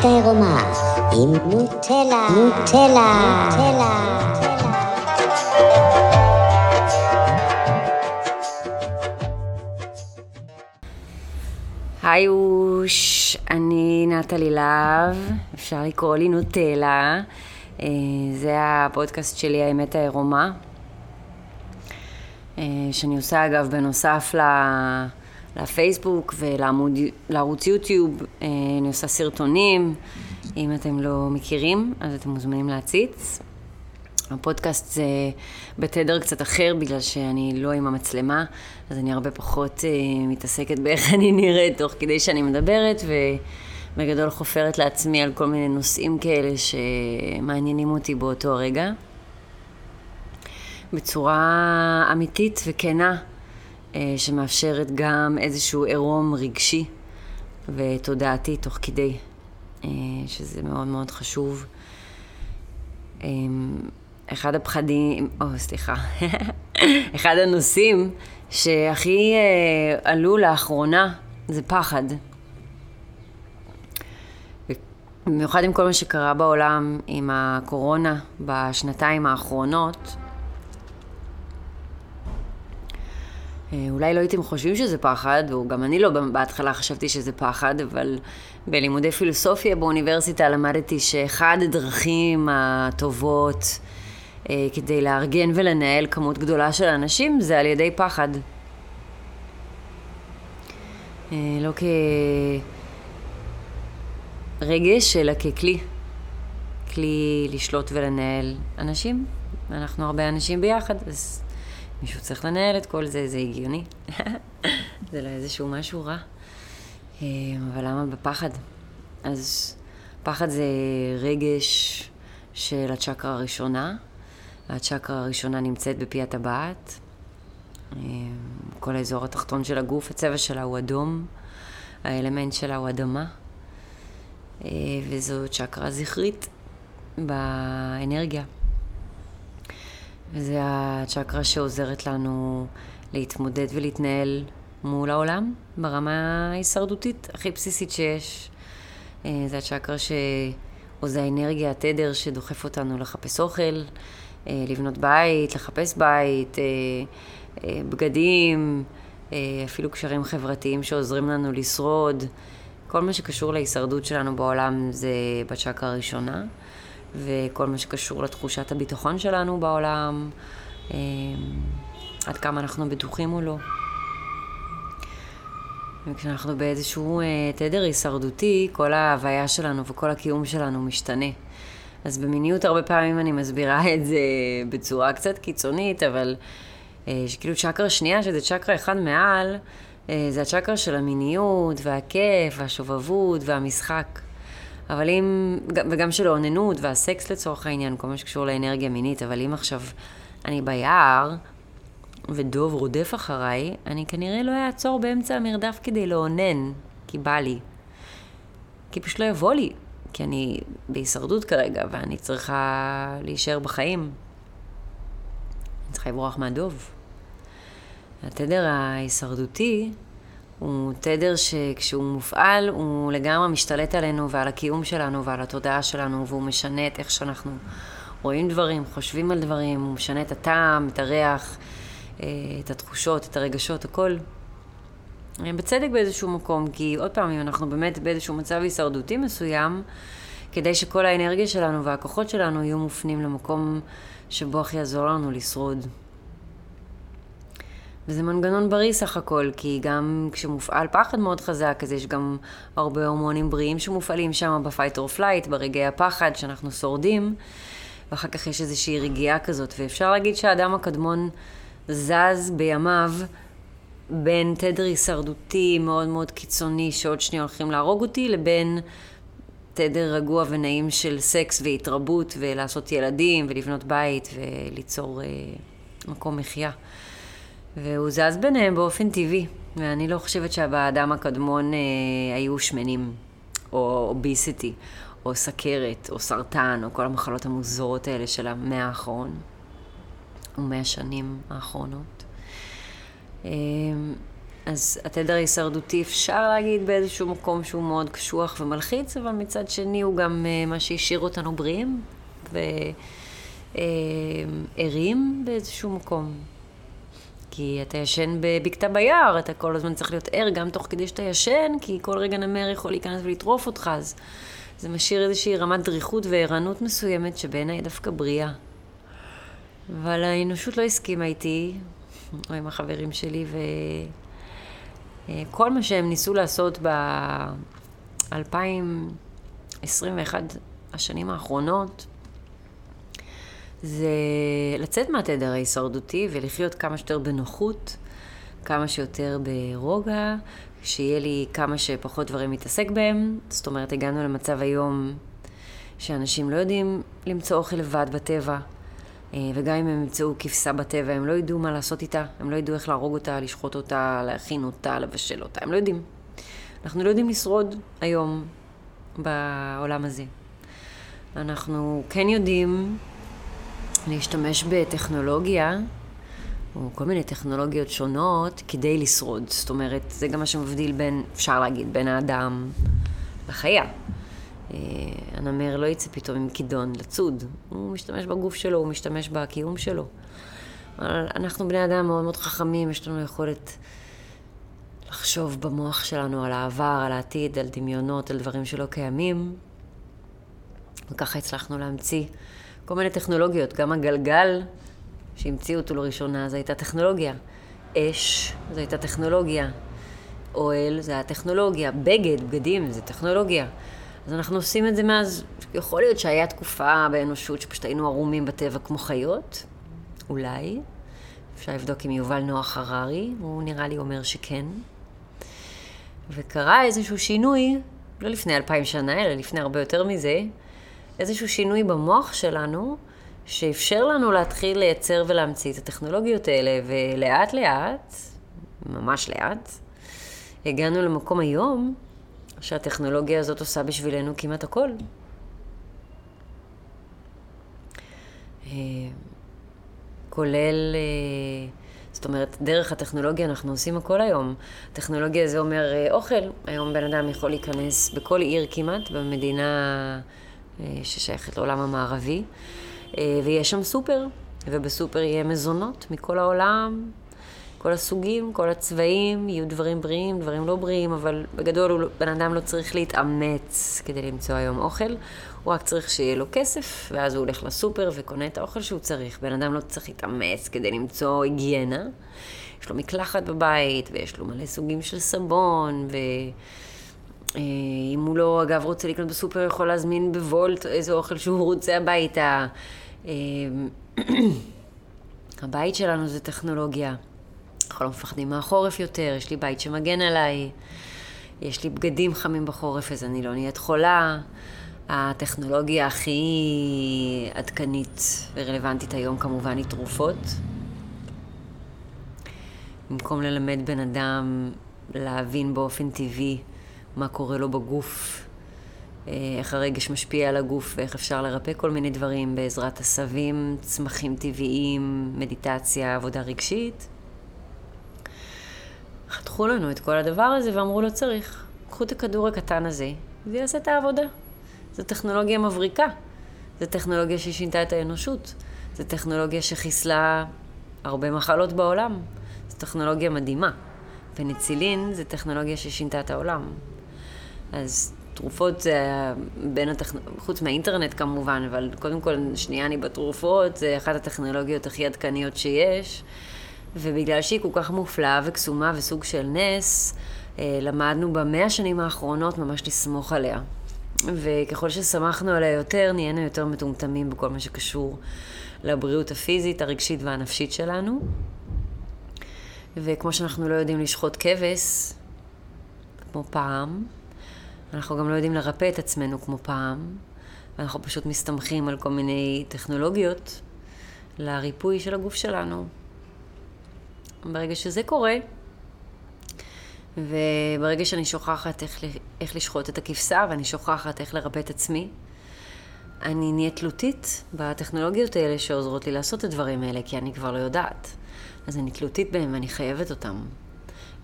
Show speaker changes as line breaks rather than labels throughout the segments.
האמת העירומה עם נוטלה, נוטלה, נוטלה.
היי אוש, אני נטלי להב, אפשר לקרוא לי נוטלה. אה, זה הפודקאסט שלי, האמת העירומה. אה, שאני עושה אגב בנוסף לפייסבוק ולערוץ יוטיוב, אה, אני עושה סרטונים. אם אתם לא מכירים, אז אתם מוזמנים להציץ. הפודקאסט זה בתדר קצת אחר, בגלל שאני לא עם המצלמה, אז אני הרבה פחות uh, מתעסקת באיך אני נראית תוך כדי שאני מדברת, ובגדול חופרת לעצמי על כל מיני נושאים כאלה שמעניינים אותי באותו רגע. בצורה אמיתית וכנה, שמאפשרת גם איזשהו עירום רגשי ותודעתי תוך כדי, uh, שזה מאוד מאוד חשוב. Um, אחד הפחדים, או סליחה, אחד הנושאים שהכי אה, עלו לאחרונה זה פחד. במיוחד עם כל מה שקרה בעולם עם הקורונה בשנתיים האחרונות, אולי לא הייתם חושבים שזה פחד, וגם אני לא בהתחלה חשבתי שזה פחד, אבל בלימודי פילוסופיה באוניברסיטה למדתי שאחד הדרכים הטובות אה, כדי לארגן ולנהל כמות גדולה של אנשים זה על ידי פחד. אה, לא כרגש, אלא ככלי. כלי לשלוט ולנהל אנשים. אנחנו הרבה אנשים ביחד, אז מישהו צריך לנהל את כל זה, זה הגיוני. זה לא איזשהו משהו רע. אה, אבל למה בפחד? אז פחד זה רגש של הצ'קרה הראשונה, הצ'קרה הראשונה נמצאת בפי הטבעת. אה, כל האזור התחתון של הגוף, הצבע שלה הוא אדום, האלמנט שלה הוא אדמה, אה, וזו צ'קרה זכרית באנרגיה. וזו הצ'קרה שעוזרת לנו להתמודד ולהתנהל מול העולם ברמה ההישרדותית הכי בסיסית שיש. אה, זו הצ'קרה ש... או זה האנרגיה, התדר שדוחף אותנו לחפש אוכל, אה, לבנות בית, לחפש בית, אה, בגדים, אפילו קשרים חברתיים שעוזרים לנו לשרוד. כל מה שקשור להישרדות שלנו בעולם זה בצ'קרה הראשונה, וכל מה שקשור לתחושת הביטחון שלנו בעולם, עד כמה אנחנו בטוחים או לא. וכשאנחנו באיזשהו תדר הישרדותי, כל ההוויה שלנו וכל הקיום שלנו משתנה. אז במיניות הרבה פעמים אני מסבירה את זה בצורה קצת קיצונית, אבל אה, כאילו צ'קרה שנייה, שזה צ'קרה אחד מעל, אה, זה הצ'קרה של המיניות והכיף והשובבות והמשחק. אבל אם, וגם של האוננות והסקס לצורך העניין, כל מה שקשור לאנרגיה מינית, אבל אם עכשיו אני ביער ודוב רודף אחריי, אני כנראה לא אעצור באמצע המרדף כדי לאונן, כי בא לי. כי פשוט לא יבוא לי. כי אני בהישרדות כרגע, ואני צריכה להישאר בחיים. אני צריכה לברוח מהדוב. התדר ההישרדותי הוא תדר שכשהוא מופעל, הוא לגמרי משתלט עלינו ועל הקיום שלנו ועל התודעה שלנו, והוא משנה את איך שאנחנו רואים דברים, חושבים על דברים, הוא משנה את הטעם, את הריח, אה, את התחושות, את הרגשות, הכל. בצדק באיזשהו מקום, כי עוד פעם, אם אנחנו באמת באיזשהו מצב הישרדותי מסוים, כדי שכל האנרגיה שלנו והכוחות שלנו יהיו מופנים למקום שבו הכי יעזור לנו לשרוד. וזה מנגנון בריא סך הכל, כי גם כשמופעל פחד מאוד חזק, אז יש גם הרבה הורמונים בריאים שמופעלים שם ב-fight or flight, ברגעי הפחד, שאנחנו שורדים, ואחר כך יש איזושהי רגיעה כזאת. ואפשר להגיד שהאדם הקדמון זז בימיו בין תדר הישרדותי מאוד מאוד קיצוני, שעוד שנייה הולכים להרוג אותי, לבין תדר רגוע ונעים של סקס והתרבות, ולעשות ילדים, ולבנות בית, וליצור אה, מקום מחיה. והוא זז ביניהם באופן טבעי, ואני לא חושבת שבאדם הקדמון אה, היו שמנים, או אוביסיטי, או סכרת, או סרטן, או כל המחלות המוזרות האלה של המאה האחרון, או מאה השנים האחרונות. אמ, אז התדר ההישרדותי אפשר להגיד באיזשהו מקום שהוא מאוד קשוח ומלחיץ, אבל מצד שני הוא גם אה, מה שהשאיר אותנו בריאים וערים באיזשהו מקום. כי אתה ישן בבקתה ביער, אתה כל הזמן צריך להיות ער גם תוך כדי שאתה ישן, כי כל רגע נמר יכול להיכנס ולטרוף אותך, אז זה משאיר איזושהי רמת דריכות וערנות מסוימת שבעיניי דווקא בריאה. אבל האנושות לא הסכימה איתי, או עם החברים שלי, וכל מה שהם ניסו לעשות ב-2021, השנים האחרונות, זה לצאת מהתדר ההישרדותי ולחיות כמה שיותר בנוחות, כמה שיותר ברוגע, שיהיה לי כמה שפחות דברים להתעסק בהם. זאת אומרת, הגענו למצב היום שאנשים לא יודעים למצוא אוכל לבד בטבע, אה, וגם אם הם ימצאו כבשה בטבע, הם לא ידעו מה לעשות איתה, הם לא ידעו איך להרוג אותה, לשחוט אותה, להכין אותה, לבשל אותה, הם לא יודעים. אנחנו לא יודעים לשרוד היום בעולם הזה. אנחנו כן יודעים להשתמש בטכנולוגיה, או כל מיני טכנולוגיות שונות, כדי לשרוד. זאת אומרת, זה גם מה שמבדיל בין, אפשר להגיד, בין האדם לחיה. אה, הנמר לא יצא פתאום עם כידון לצוד, הוא משתמש בגוף שלו, הוא משתמש בקיום שלו. אנחנו בני אדם מאוד מאוד חכמים, יש לנו יכולת לחשוב במוח שלנו על העבר, על העתיד, על דמיונות, על דברים שלא קיימים, וככה הצלחנו להמציא כל מיני טכנולוגיות, גם הגלגל שהמציאו אותו לראשונה, זו הייתה טכנולוגיה. אש, זו הייתה טכנולוגיה. אוהל, זו הייתה טכנולוגיה. בגד, בגדים, זו טכנולוגיה. אז אנחנו עושים את זה מאז, יכול להיות שהיה תקופה באנושות שפשוט היינו ערומים בטבע כמו חיות, אולי. אפשר לבדוק עם יובל נוח הררי, הוא נראה לי אומר שכן. וקרה איזשהו שינוי, לא לפני אלפיים שנה, אלא לפני הרבה יותר מזה, איזשהו שינוי במוח שלנו, שאפשר לנו להתחיל לייצר ולהמציא את הטכנולוגיות האלה, ולאט לאט, ממש לאט, הגענו למקום היום שהטכנולוגיה הזאת עושה בשבילנו כמעט הכל. אה, כולל, אה, זאת אומרת, דרך הטכנולוגיה אנחנו עושים הכל היום. טכנולוגיה זה אומר אה, אוכל. היום בן אדם יכול להיכנס בכל עיר כמעט, במדינה ששייכת לעולם המערבי, ויש שם סופר, ובסופר יהיה מזונות מכל העולם, כל הסוגים, כל הצבעים, יהיו דברים בריאים, דברים לא בריאים, אבל בגדול בן אדם לא צריך להתאמץ כדי למצוא היום אוכל, הוא רק צריך שיהיה לו כסף, ואז הוא הולך לסופר וקונה את האוכל שהוא צריך. בן אדם לא צריך להתאמץ כדי למצוא היגיינה. יש לו מקלחת בבית, ויש לו מלא סוגים של סבון, ו... אה, אם הוא לא, אגב, רוצה לקנות בסופר, יכול להזמין בוולט איזה אוכל שהוא רוצה הביתה. אה, הבית שלנו זה טכנולוגיה. אנחנו לא מפחדים מהחורף יותר, יש לי בית שמגן עליי, יש לי בגדים חמים בחורף, אז אני לא נהיית חולה. הטכנולוגיה הכי עדכנית ורלוונטית היום כמובן היא תרופות. במקום ללמד בן אדם להבין באופן טבעי מה קורה לו בגוף, אה, איך הרגש משפיע על הגוף ואיך אפשר לרפא כל מיני דברים בעזרת עשבים, צמחים טבעיים, מדיטציה, עבודה רגשית. חתכו לנו את כל הדבר הזה ואמרו לא צריך. קחו את הכדור הקטן הזה, זה יעשה את העבודה. זו טכנולוגיה מבריקה. זו טכנולוגיה ששינתה את האנושות. זו טכנולוגיה שחיסלה הרבה מחלות בעולם. זו טכנולוגיה מדהימה. פניצילין זו טכנולוגיה ששינתה את העולם. אז תרופות זה בין הטכנולוגיות, חוץ מהאינטרנט כמובן, אבל קודם כל, שנייה אני בתרופות, זה אחת הטכנולוגיות הכי עדכניות שיש. ובגלל שהיא כל כך מופלאה וקסומה וסוג של נס, אה, למדנו במאה השנים האחרונות ממש לסמוך עליה. וככל שסמכנו עליה יותר, נהיינו יותר מטומטמים בכל מה שקשור לבריאות הפיזית, הרגשית והנפשית שלנו. וכמו שאנחנו לא יודעים לשחוט כבש, כמו פעם, אנחנו גם לא יודעים לרפא את עצמנו כמו פעם, ואנחנו פשוט מסתמכים על כל מיני טכנולוגיות לריפוי של הגוף שלנו. ברגע שזה קורה, וברגע שאני שוכחת איך, איך לשחוט את הכבשה, ואני שוכחת איך לרפא את עצמי, אני נהיית תלותית בטכנולוגיות האלה שעוזרות לי לעשות את הדברים האלה, כי אני כבר לא יודעת. אז אני תלותית בהם ואני חייבת אותם.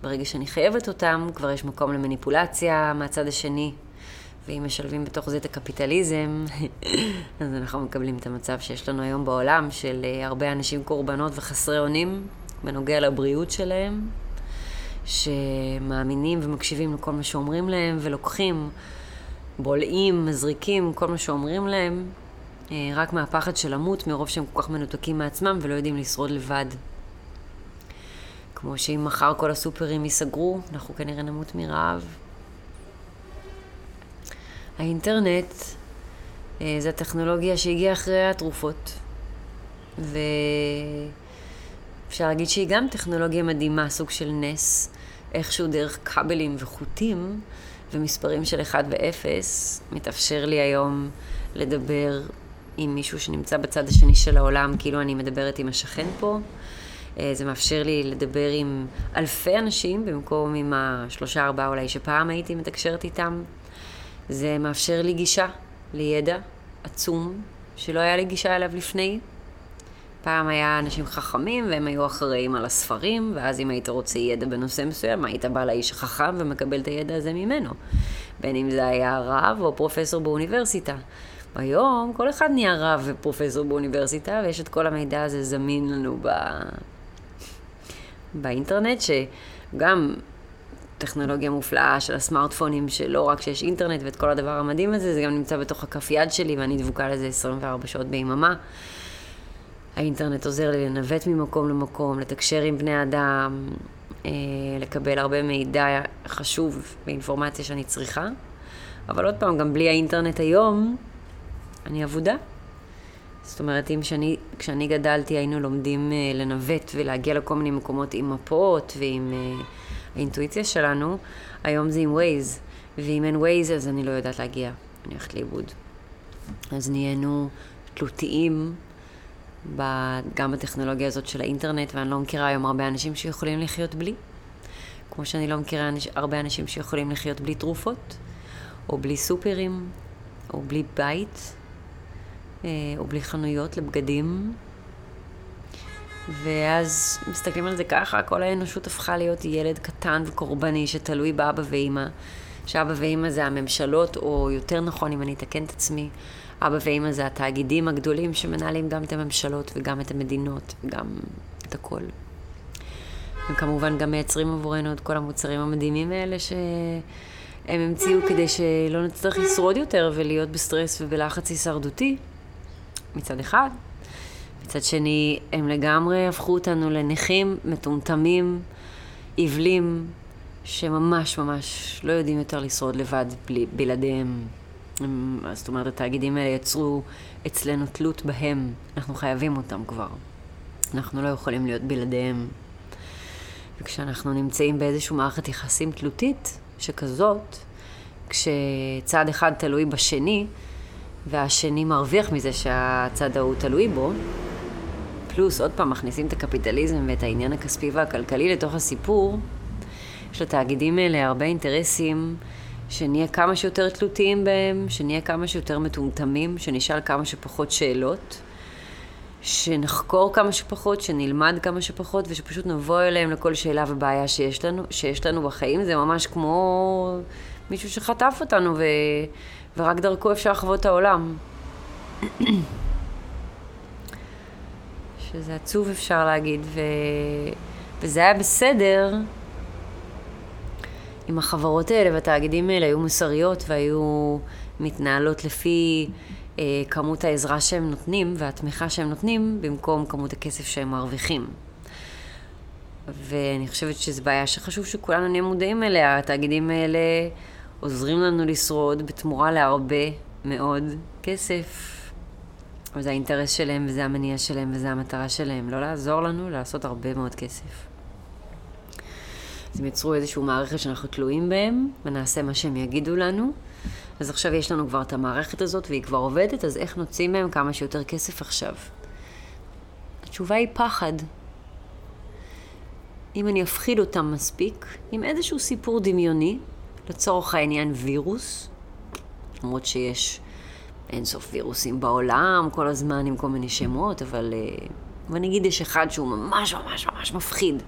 ברגע שאני חייבת אותם, כבר יש מקום למניפולציה מהצד השני. ואם משלבים בתוך זה את הקפיטליזם, אז אנחנו מקבלים את המצב שיש לנו היום בעולם של אה, הרבה אנשים קורבנות וחסרי אונים בנוגע לבריאות שלהם, שמאמינים ומקשיבים לכל מה שאומרים להם ולוקחים, בולעים, מזריקים, כל מה שאומרים להם, אה, רק מהפחד של למות, מרוב שהם כל כך מנותקים מעצמם ולא יודעים לשרוד לבד. כמו שאם מחר כל הסופרים ייסגרו, אנחנו כנראה נמות מרעב. האינטרנט אה, זה הטכנולוגיה שהגיעה אחרי התרופות. ואפשר להגיד שהיא גם טכנולוגיה מדהימה, סוג של נס, איכשהו דרך כבלים וחוטים ומספרים של 1 ו-0, מתאפשר לי היום לדבר עם מישהו שנמצא בצד השני של העולם, כאילו אני מדברת עם השכן פה. אה, זה מאפשר לי לדבר עם אלפי אנשים במקום עם השלושה ארבעה אולי שפעם הייתי מתקשרת איתם. זה מאפשר לי גישה לידע עצום שלא היה לי גישה אליו לפני. פעם היה אנשים חכמים והם היו אחראים על הספרים, ואז אם היית רוצה ידע בנושא מסוים, היית בא לאיש החכם ומקבל את הידע הזה ממנו. בין אם זה היה רב או פרופסור באוניברסיטה. היום כל אחד נהיה רב ופרופסור באוניברסיטה, ויש את כל המידע הזה זמין לנו ב... באינטרנט, שגם טכנולוגיה מופלאה של הסמארטפונים, שלא רק שיש אינטרנט ואת כל הדבר המדהים הזה, זה גם נמצא בתוך הכף יד שלי ואני דבוקה לזה 24 שעות ביממה. האינטרנט עוזר לי לנווט ממקום למקום, לתקשר עם בני אדם, אה, לקבל הרבה מידע חשוב ואינפורמציה שאני צריכה. אבל עוד פעם, גם בלי האינטרנט היום, אני אבודה. זאת אומרת, אם שאני, כשאני גדלתי היינו לומדים אה, לנווט ולהגיע לכל מיני מקומות עם מפות ועם אה, האינטואיציה שלנו, היום זה עם ווייז. ואם אין ווייז אז אני לא יודעת להגיע, אני הולכת לאיבוד. אז נהיינו תלותיים גם בטכנולוגיה הזאת של האינטרנט, ואני לא מכירה היום הרבה אנשים שיכולים לחיות בלי. כמו שאני לא מכירה הרבה אנשים שיכולים לחיות בלי תרופות, או בלי סופרים, או בלי בית, או בלי חנויות לבגדים. ואז מסתכלים על זה ככה, כל האנושות הפכה להיות ילד קטן וקורבני שתלוי באבא ואימא. שאבא ואימא זה הממשלות, או יותר נכון, אם אני אתקן את עצמי, אבא ואימא זה התאגידים הגדולים שמנהלים גם את הממשלות וגם את המדינות וגם את הכל. וכמובן גם מייצרים עבורנו את כל המוצרים המדהימים האלה שהם המציאו כדי שלא נצטרך לשרוד יותר ולהיות בסטרס ובלחץ הישרדותי, מצד אחד. מצד שני, הם לגמרי הפכו אותנו לנכים, מטומטמים, עיבלים, שממש ממש לא יודעים יותר לשרוד לבד בלי, בלעדיהם. הם, זאת אומרת, התאגידים האלה יצרו אצלנו תלות בהם. אנחנו חייבים אותם כבר. אנחנו לא יכולים להיות בלעדיהם. וכשאנחנו נמצאים באיזושהי מערכת יחסים תלותית שכזאת, כשצד אחד תלוי בשני, והשני מרוויח מזה שהצד ההוא תלוי בו, פלוס עוד פעם מכניסים את הקפיטליזם ואת העניין הכספי והכלכלי לתוך הסיפור, יש לתאגידים האלה הרבה אינטרסים שנהיה כמה שיותר תלותיים בהם, שנהיה כמה שיותר מטומטמים, שנשאל כמה שפחות שאלות, שנחקור כמה שפחות, שנלמד כמה שפחות, ושפשוט נבוא אליהם לכל שאלה ובעיה שיש לנו, שיש לנו בחיים. זה ממש כמו מישהו שחטף אותנו, ו... ורק דרכו אפשר לחוות את העולם. שזה עצוב אפשר להגיד, ו... וזה היה בסדר אם החברות האלה והתאגידים האלה היו מוסריות והיו מתנהלות לפי אה, כמות העזרה שהם נותנים והתמיכה שהם נותנים במקום כמות הכסף שהם מרוויחים. ואני חושבת שזו בעיה שחשוב שכולנו נהיה מודעים אליה. התאגידים האלה עוזרים לנו לשרוד בתמורה להרבה מאוד כסף. וזה האינטרס שלהם, וזה המניע שלהם, וזה המטרה שלהם. לא לעזור לנו, לעשות הרבה מאוד כסף. אז הם יצרו איזושהי מערכת שאנחנו תלויים בהם, ונעשה מה שהם יגידו לנו. אז עכשיו יש לנו כבר את המערכת הזאת, והיא כבר עובדת, אז איך נוציא מהם כמה שיותר כסף עכשיו? התשובה היא פחד. אם אני אפחיד אותם מספיק, עם איזשהו סיפור דמיוני, לצורך העניין וירוס, למרות שיש אינסוף וירוסים בעולם כל הזמן עם כל מיני שמות, אבל... ונגיד אה, יש אחד שהוא ממש ממש ממש מפחיד.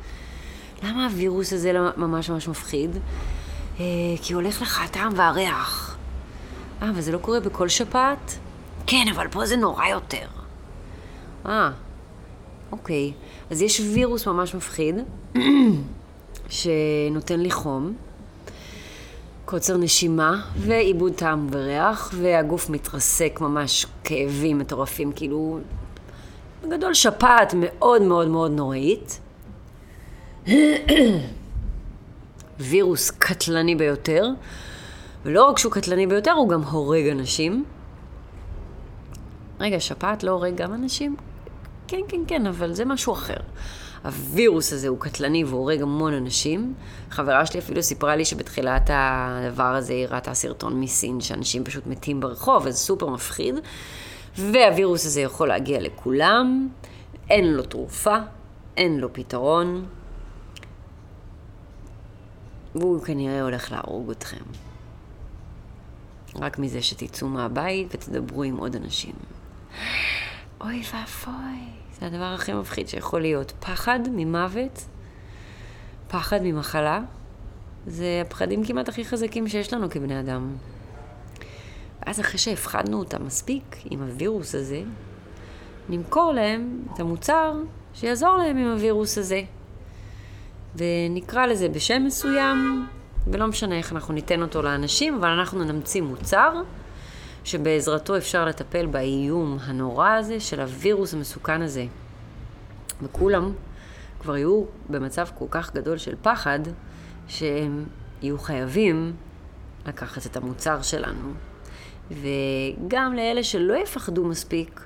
למה הווירוס הזה לא ממש ממש מפחיד? אה, כי הולך לך הטעם והריח. אה, אבל זה לא קורה בכל שפעת? כן, אבל פה זה נורא יותר. אה, אוקיי. אז יש וירוס ממש מפחיד, שנותן לי חום, קוצר נשימה, ועיבוד טעם וריח, והגוף מתרסק ממש כאבים מטורפים, כאילו, בגדול שפעת מאוד מאוד מאוד נוראית. וירוס קטלני ביותר, ולא רק שהוא קטלני ביותר, הוא גם הורג אנשים. רגע, שפעת לא הורג גם אנשים? כן, כן, כן, אבל זה משהו אחר. הווירוס הזה הוא קטלני והורג המון אנשים. חברה שלי אפילו סיפרה לי שבתחילת הדבר הזה היא ראתה סרטון מסין, שאנשים פשוט מתים ברחוב, אז סופר מפחיד. והווירוס הזה יכול להגיע לכולם, אין לו תרופה, אין לו פתרון, והוא כנראה הולך להרוג אתכם. רק מזה שתצאו מהבית ותדברו עם עוד אנשים. אוי ואבוי, זה הדבר הכי מפחיד שיכול להיות. פחד ממוות, פחד ממחלה, זה הפחדים כמעט הכי חזקים שיש לנו כבני אדם. ואז אחרי שהפחדנו אותם מספיק עם הווירוס הזה, נמכור להם את המוצר שיעזור להם עם הווירוס הזה. ונקרא לזה בשם מסוים, ולא משנה איך אנחנו ניתן אותו לאנשים, אבל אנחנו נמציא מוצר שבעזרתו אפשר לטפל באיום הנורא הזה של הווירוס המסוכן הזה. וכולם כבר יהיו במצב כל כך גדול של פחד, שהם יהיו חייבים לקחת את המוצר שלנו. וגם לאלה שלא יפחדו מספיק,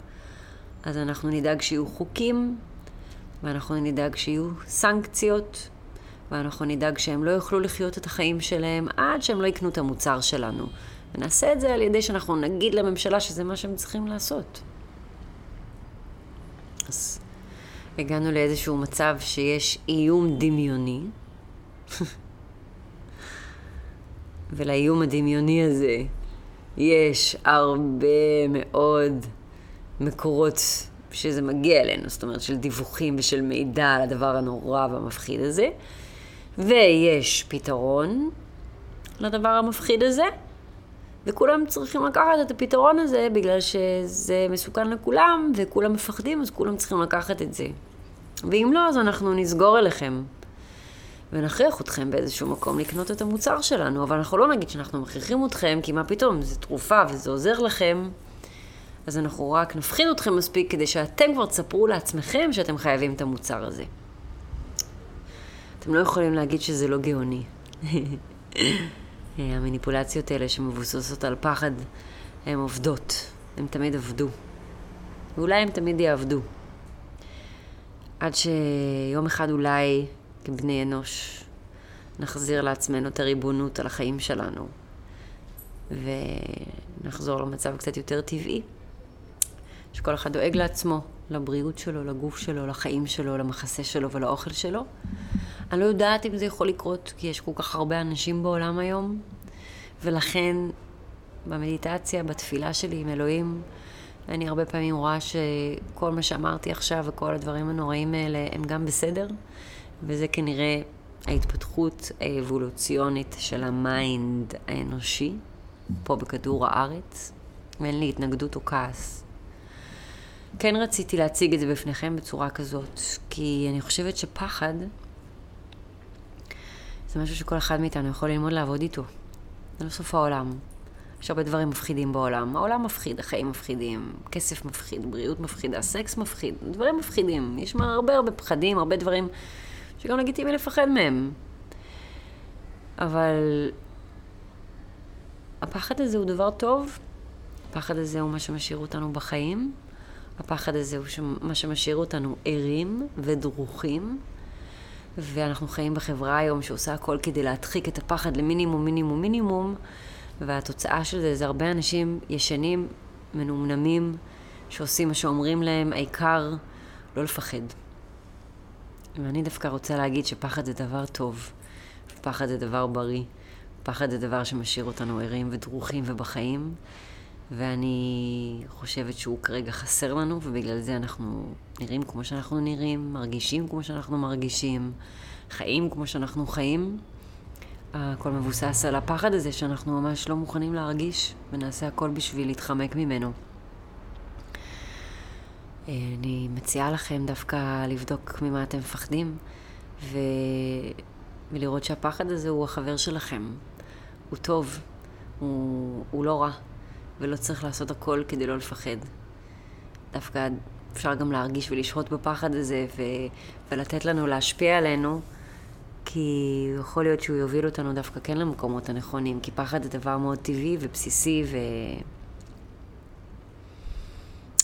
אז אנחנו נדאג שיהיו חוקים, ואנחנו נדאג שיהיו סנקציות, ואנחנו נדאג שהם לא יוכלו לחיות את החיים שלהם עד שהם לא יקנו את המוצר שלנו. ונעשה את זה על ידי שאנחנו נגיד לממשלה שזה מה שהם צריכים לעשות. אז הגענו לאיזשהו מצב שיש איום דמיוני, ולאיום הדמיוני הזה יש הרבה מאוד מקורות שזה מגיע אלינו, זאת אומרת של דיווחים ושל מידע על הדבר הנורא והמפחיד הזה, ויש פתרון לדבר המפחיד הזה, וכולם צריכים לקחת את הפתרון הזה בגלל שזה מסוכן לכולם, וכולם מפחדים, אז כולם צריכים לקחת את זה. ואם לא, אז אנחנו נסגור אליכם. ונכריח אתכם באיזשהו מקום לקנות את המוצר שלנו, אבל אנחנו לא נגיד שאנחנו מכריחים אתכם, כי מה פתאום, זו תרופה וזה עוזר לכם, אז אנחנו רק נפחיד אתכם מספיק כדי שאתם כבר תספרו לעצמכם שאתם חייבים את המוצר הזה. אתם לא יכולים להגיד שזה לא גאוני. המניפולציות האלה שמבוססות על פחד, הן עובדות. הן תמיד עבדו. ואולי הן תמיד יעבדו. עד שיום אחד אולי, כבני אנוש, נחזיר לעצמנו את הריבונות על החיים שלנו. ונחזור למצב קצת יותר טבעי. שכל אחד דואג לעצמו, לבריאות שלו, לגוף שלו, לחיים שלו, למחסה שלו ולאוכל שלו. אני לא יודעת אם זה יכול לקרות, כי יש כל כך הרבה אנשים בעולם היום, ולכן במדיטציה, בתפילה שלי עם אלוהים, אני הרבה פעמים רואה שכל מה שאמרתי עכשיו וכל הדברים הנוראים האלה הם גם בסדר, וזה כנראה ההתפתחות האבולוציונית של ה mind האנושי, פה בכדור הארץ, ואין לי התנגדות או כעס. כן רציתי להציג את זה בפניכם בצורה כזאת, כי אני חושבת שפחד זה משהו שכל אחד מאיתנו יכול ללמוד לעבוד איתו. זה לא סוף העולם. יש הרבה דברים מפחידים בעולם. העולם מפחיד, החיים מפחידים, כסף מפחיד, בריאות מפחידה, סקס מפחיד, דברים מפחידים. יש הרבה הרבה פחדים, הרבה דברים שגם לגיטימי לפחד מהם. אבל הפחד הזה הוא דבר טוב, הפחד הזה הוא מה שמשאיר אותנו בחיים, הפחד הזה הוא מה שמשאיר אותנו ערים ודרוכים, ואנחנו חיים בחברה היום שעושה הכל כדי להדחיק את הפחד למינימום, מינימום, מינימום, והתוצאה של זה זה הרבה אנשים ישנים, מנומנמים, שעושים מה שאומרים להם, העיקר לא לפחד. ואני דווקא רוצה להגיד שפחד זה דבר טוב, פחד זה דבר בריא, פחד זה דבר שמשאיר אותנו ערים ודרוכים ובחיים, ואני חושבת שהוא כרגע חסר לנו, ובגלל זה אנחנו נראים כמו שאנחנו נראים, מרגישים כמו שאנחנו מרגישים, חיים כמו שאנחנו חיים. הכל מבוסס על הפחד הזה שאנחנו ממש לא מוכנים להרגיש, ונעשה הכל בשביל להתחמק ממנו. אני מציעה לכם דווקא לבדוק ממה אתם מפחדים, ו... ולראות שהפחד הזה הוא החבר שלכם. הוא טוב, הוא, הוא לא רע, ולא צריך לעשות הכל כדי לא לפחד. דווקא אפשר גם להרגיש ולשהות בפחד הזה, ו... ולתת לנו להשפיע עלינו, כי יכול להיות שהוא יוביל אותנו דווקא כן למקומות הנכונים, כי פחד זה דבר מאוד טבעי ובסיסי, ו...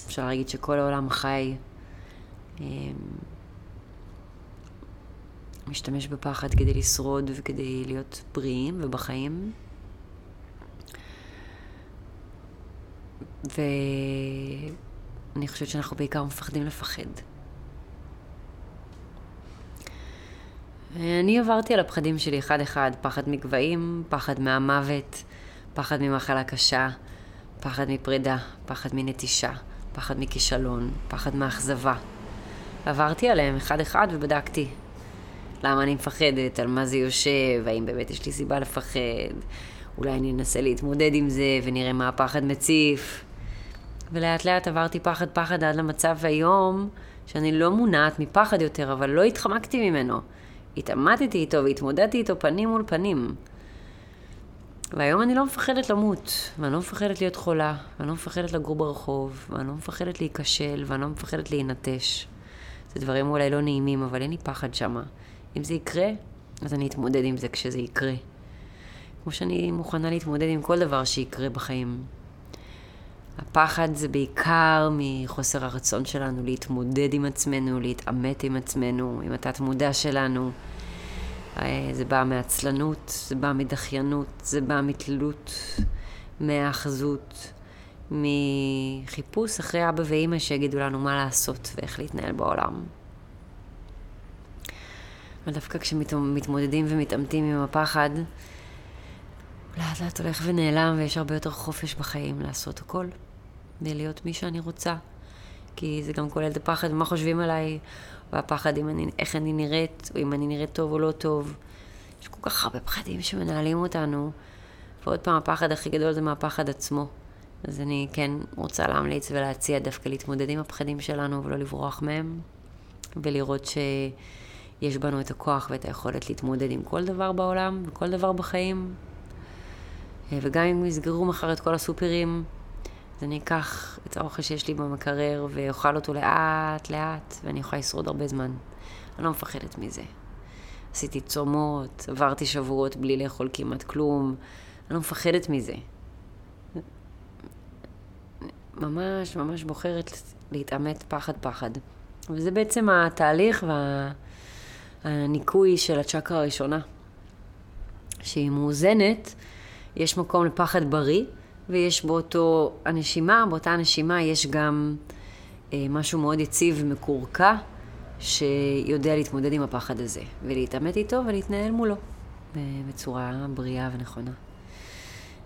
אפשר להגיד שכל העולם חי, אמ, משתמש בפחד כדי לשרוד וכדי להיות בריאים ובחיים. ואני חושבת שאנחנו בעיקר מפחדים לפחד. אני עברתי על הפחדים שלי אחד-אחד, פחד מגבהים, פחד מהמוות, פחד ממחלה קשה, פחד מפרידה, פחד מנטישה, פחד מכישלון, פחד מאכזבה. עברתי עליהם אחד-אחד ובדקתי למה אני מפחדת, על מה זה יושב, האם באמת יש לי סיבה לפחד, אולי אני אנסה להתמודד עם זה ונראה מה הפחד מציף. ולאט לאט עברתי פחד פחד עד למצב היום שאני לא מונעת מפחד יותר, אבל לא התחמקתי ממנו. התעמתתי איתו והתמודדתי איתו פנים מול פנים. והיום אני לא מפחדת למות, ואני לא מפחדת להיות חולה, ואני לא מפחדת לגור ברחוב, ואני לא מפחדת להיכשל, ואני לא מפחדת להינטש. זה דברים אולי לא נעימים, אבל אין לי פחד שמה. אם זה יקרה, אז אני אתמודד עם זה כשזה יקרה. כמו שאני מוכנה להתמודד עם כל דבר שיקרה בחיים. הפחד זה בעיקר מחוסר הרצון שלנו להתמודד עם עצמנו, להתעמת עם עצמנו, עם התת-מודע שלנו. אה, זה בא מעצלנות, זה בא מדחיינות, זה בא מתלות, מהאחזות, מחיפוש אחרי אבא ואימא שיגידו לנו מה לעשות ואיך להתנהל בעולם. ודווקא כשמתמודדים ומתעמתים עם הפחד, לאט לאט הולך ונעלם ויש הרבה יותר חופש בחיים לעשות הכל, ולהיות מי שאני רוצה. כי זה גם כולל את הפחד, מה חושבים עליי, והפחד אם אני, איך אני נראית, או אם אני נראית טוב או לא טוב. יש כל כך הרבה פחדים שמנהלים אותנו, ועוד פעם, הפחד הכי גדול זה מהפחד עצמו. אז אני כן רוצה להמליץ ולהציע דווקא להתמודד עם הפחדים שלנו ולא לברוח מהם, ולראות שיש בנו את הכוח ואת היכולת להתמודד עם כל דבר בעולם וכל דבר בחיים. וגם אם יסגרו מחר את כל הסופרים, אז אני אקח את האוכל שיש לי במקרר ואוכל אותו לאט לאט, ואני יכולה לשרוד הרבה זמן. אני לא מפחדת מזה. עשיתי צומות, עברתי שבועות בלי לאכול כמעט כלום, אני לא מפחדת מזה. ממש ממש בוחרת להתעמת פחד פחד. וזה בעצם התהליך והניקוי של הצ'קרה הראשונה. שהיא מאוזנת, יש מקום לפחד בריא, ויש באותו הנשימה, באותה הנשימה יש גם אה, משהו מאוד יציב ומקורקע, שיודע להתמודד עם הפחד הזה, ולהתעמת איתו ולהתנהל מולו בצורה בריאה ונכונה.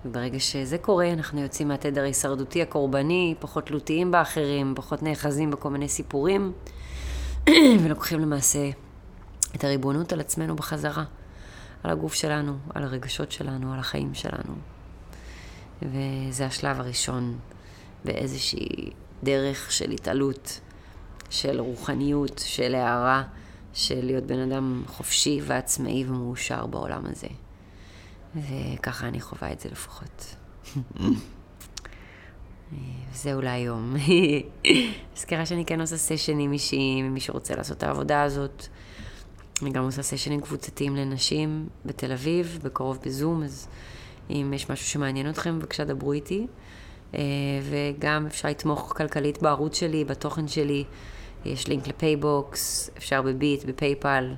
וברגע שזה קורה, אנחנו יוצאים מהתדר ההישרדותי הקורבני, פחות תלותיים באחרים, פחות נאחזים בכל מיני סיפורים, ולוקחים למעשה את הריבונות על עצמנו בחזרה, על הגוף שלנו, על הרגשות שלנו, על החיים שלנו. וזה השלב הראשון באיזושהי דרך של התעלות, של רוחניות, של הערה, של להיות בן אדם חופשי ועצמאי ומאושר בעולם הזה. וככה אני חווה את זה לפחות. זהו להיום. מזכירה שאני כן עושה סשן עם מישהי, מי שרוצה לעשות את העבודה הזאת. אני גם עושה סשנים קבוצתיים לנשים בתל אביב, בקרוב בזום, אז אם יש משהו שמעניין אתכם, בבקשה דברו איתי. אה, וגם אפשר לתמוך כלכלית בערוץ שלי, בתוכן שלי. יש לינק ל PayBox, אפשר בביט, ב PayPal.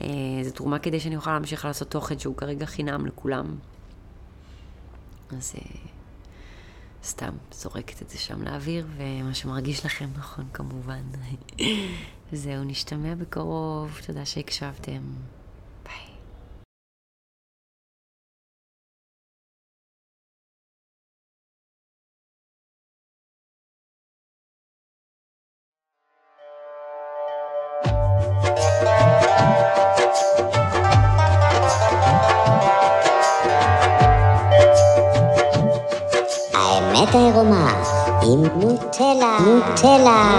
אה, זו תרומה כדי שאני אוכל להמשיך לעשות תוכן שהוא כרגע חינם לכולם. אז אה, סתם זורקת את זה שם לאוויר, ומה שמרגיש לכם נכון כמובן. זהו, נשתמע בקרוב, תודה שהקשבתם.
האמת